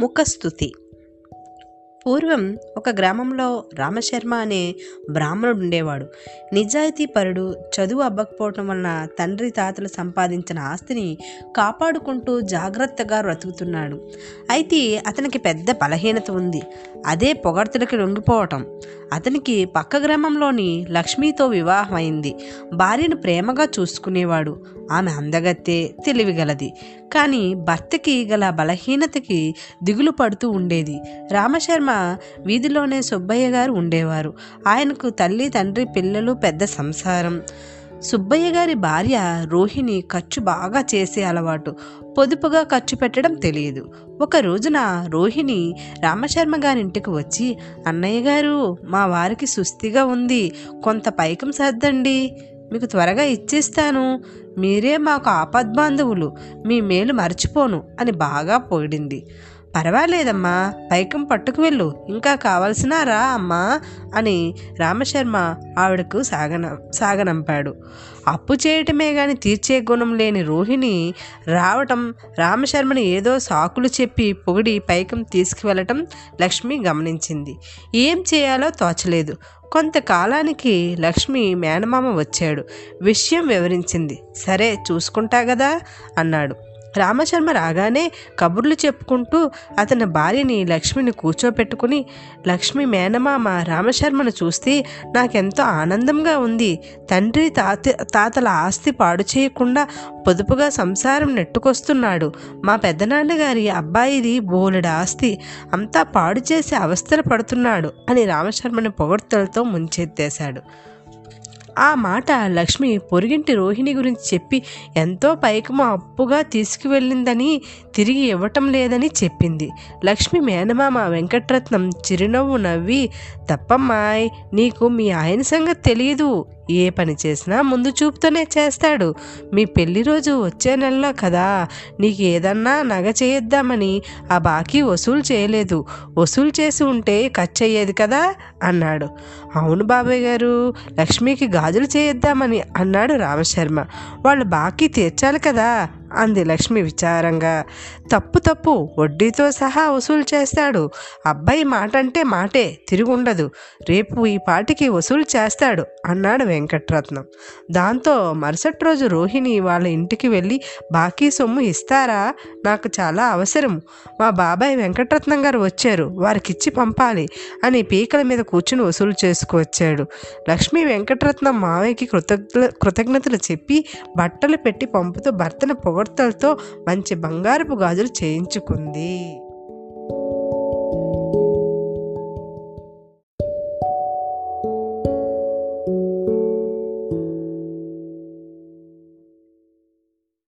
ముఖస్థుతి పూర్వం ఒక గ్రామంలో రామశర్మ అనే బ్రాహ్మణుడు ఉండేవాడు నిజాయితీ పరుడు చదువు అబ్బకపోవటం వలన తండ్రి తాతలు సంపాదించిన ఆస్తిని కాపాడుకుంటూ జాగ్రత్తగా బ్రతుకుతున్నాడు. అయితే అతనికి పెద్ద బలహీనత ఉంది. అదే పొగడ్తలకి లొంగిపోవటం. అతనికి పక్క గ్రామంలోని లక్ష్మితో వివాహం అయింది భార్యను ప్రేమగా చూసుకునేవాడు. ఆమె అందగత్తే తెలివిగలది. కానీ భర్తకి గల బలహీనతకి దిగులు పడుతూ ఉండేది. రామశర్మ వీధిలోనే సుబ్బయ్య గారు ఉండేవారు. ఆయనకు తల్లి తండ్రి పిల్లలు పెద్ద సంసారం. సుబ్బయ్య గారి భార్య రోహిణి ఖర్చు బాగా చేసే అలవాటు. పొదుపుగా ఖర్చు పెట్టడం తెలియదు. ఒక రోజున రోహిణి రామశర్మ గారింటికి వచ్చి అన్నయ్య గారు మా వారికి సుస్థిగా ఉంది. కొంత పైకం సర్దండి. మీకు త్వరగా ఇచ్చేస్తాను. మీరే మాకు ఆపద్బాంధవులు మీ మేలు మర్చిపోను అని బాగా పొగిడింది. పర్వాలేదమ్మా పైకం పట్టుకు వెళ్ళు ఇంకా కావలసినారా అమ్మా అని రామశర్మ ఆవిడకు సాగన సాగనంపాడు. అప్పు చేయటమే గాని తీర్చే గుణం లేని రోహిణి రావటం రామశర్మని ఏదో సాకులు చెప్పి పొగిడి పైకం తీసుకువెళ్ళటం లక్ష్మి గమనించింది. ఏం చేయాలో తోచలేదు. కొంతకాలానికి లక్ష్మి మేనమామ వచ్చాడు. విషయం వివరించింది. సరే చూసుకుంటా కదా అన్నాడు. రామశర్మ రాగానే కబుర్లు చెప్పుకుంటూ అతని భార్యని లక్ష్మిని కూర్చోపెట్టుకుని లక్ష్మి మేనమామ రామశర్మను చూస్తే నాకెంతో ఆనందంగా ఉంది. తండ్రి తాత తాతల ఆస్తి పాడు చేయకుండా పొదుపుగా సంసారం నెట్టుకొస్తున్నాడు. మా పెద్దనాన్నగారి అబ్బాయిది బోలెడు ఆస్తి అంతా పాడు చేసి అవస్థలు పడుతున్నాడు అని రామశర్మని పొగడ్తలతో ముంచెత్తేశాడు. ఆ మాట లక్ష్మి పొరుగింటి రోహిణి గురించి చెప్పి ఎంతో పైకము అప్పుగా తీసుకువెళ్ళిందని తిరిగి ఇవ్వటం లేదని చెప్పింది. లక్ష్మి మేనమామ వెంకట్రత్నం చిరునవ్వు నవ్వి తప్పమ్మాయ్ నీకు మీ ఆయన సంగతి తెలియదు ఏ పని చేసినా ముందు చూపుతోనే చేస్తాడు. మీ పెళ్ళి రోజు వచ్చే నెలలో కదా నీకు ఏదన్నా నగ చేయిద్దామని ఆ బాకీ వసూలు చేయలేదు. వసూలు చేసి ఉంటే ఖర్చు అయ్యేది కదా అన్నాడు. అవును బాబాయ్ గారు లక్ష్మికి గాజులు చేయిద్దామని అన్నాడు రామశర్మ. వాళ్ళు బాకీ తీర్చాలి కదా అంది లక్ష్మి విచారంగా. తప్పు తప్పు. వడ్డీతో సహా వసూలు చేస్తాడు. అబ్బాయి మాట అంటే మాటే తిరుగుండదు. రేపు ఈ పాటికి వసూలు చేస్తాడు అన్నాడు వెంకట్రత్నం. దాంతో మరుసటి రోజు రోహిణి వాళ్ళ ఇంటికి వెళ్ళి బాకీ సొమ్ము ఇస్తారా? నాకు చాలా అవసరం. మా బాబాయ్ వెంకట్రత్నం గారు వచ్చారు. వారికిచ్చి పంపాలి అని పీకల మీద కూర్చుని వసూలు చేసుకువచ్చాడు. లక్ష్మి వెంకట్రత్నం మావయ్యకి కృతజ్ఞ కృతజ్ఞతలు చెప్పి బట్టలు పెట్టి పంపుతూ భర్తను పొగడ్తలతో మంచి బంగారపు గాజులు చేయించుకుంది.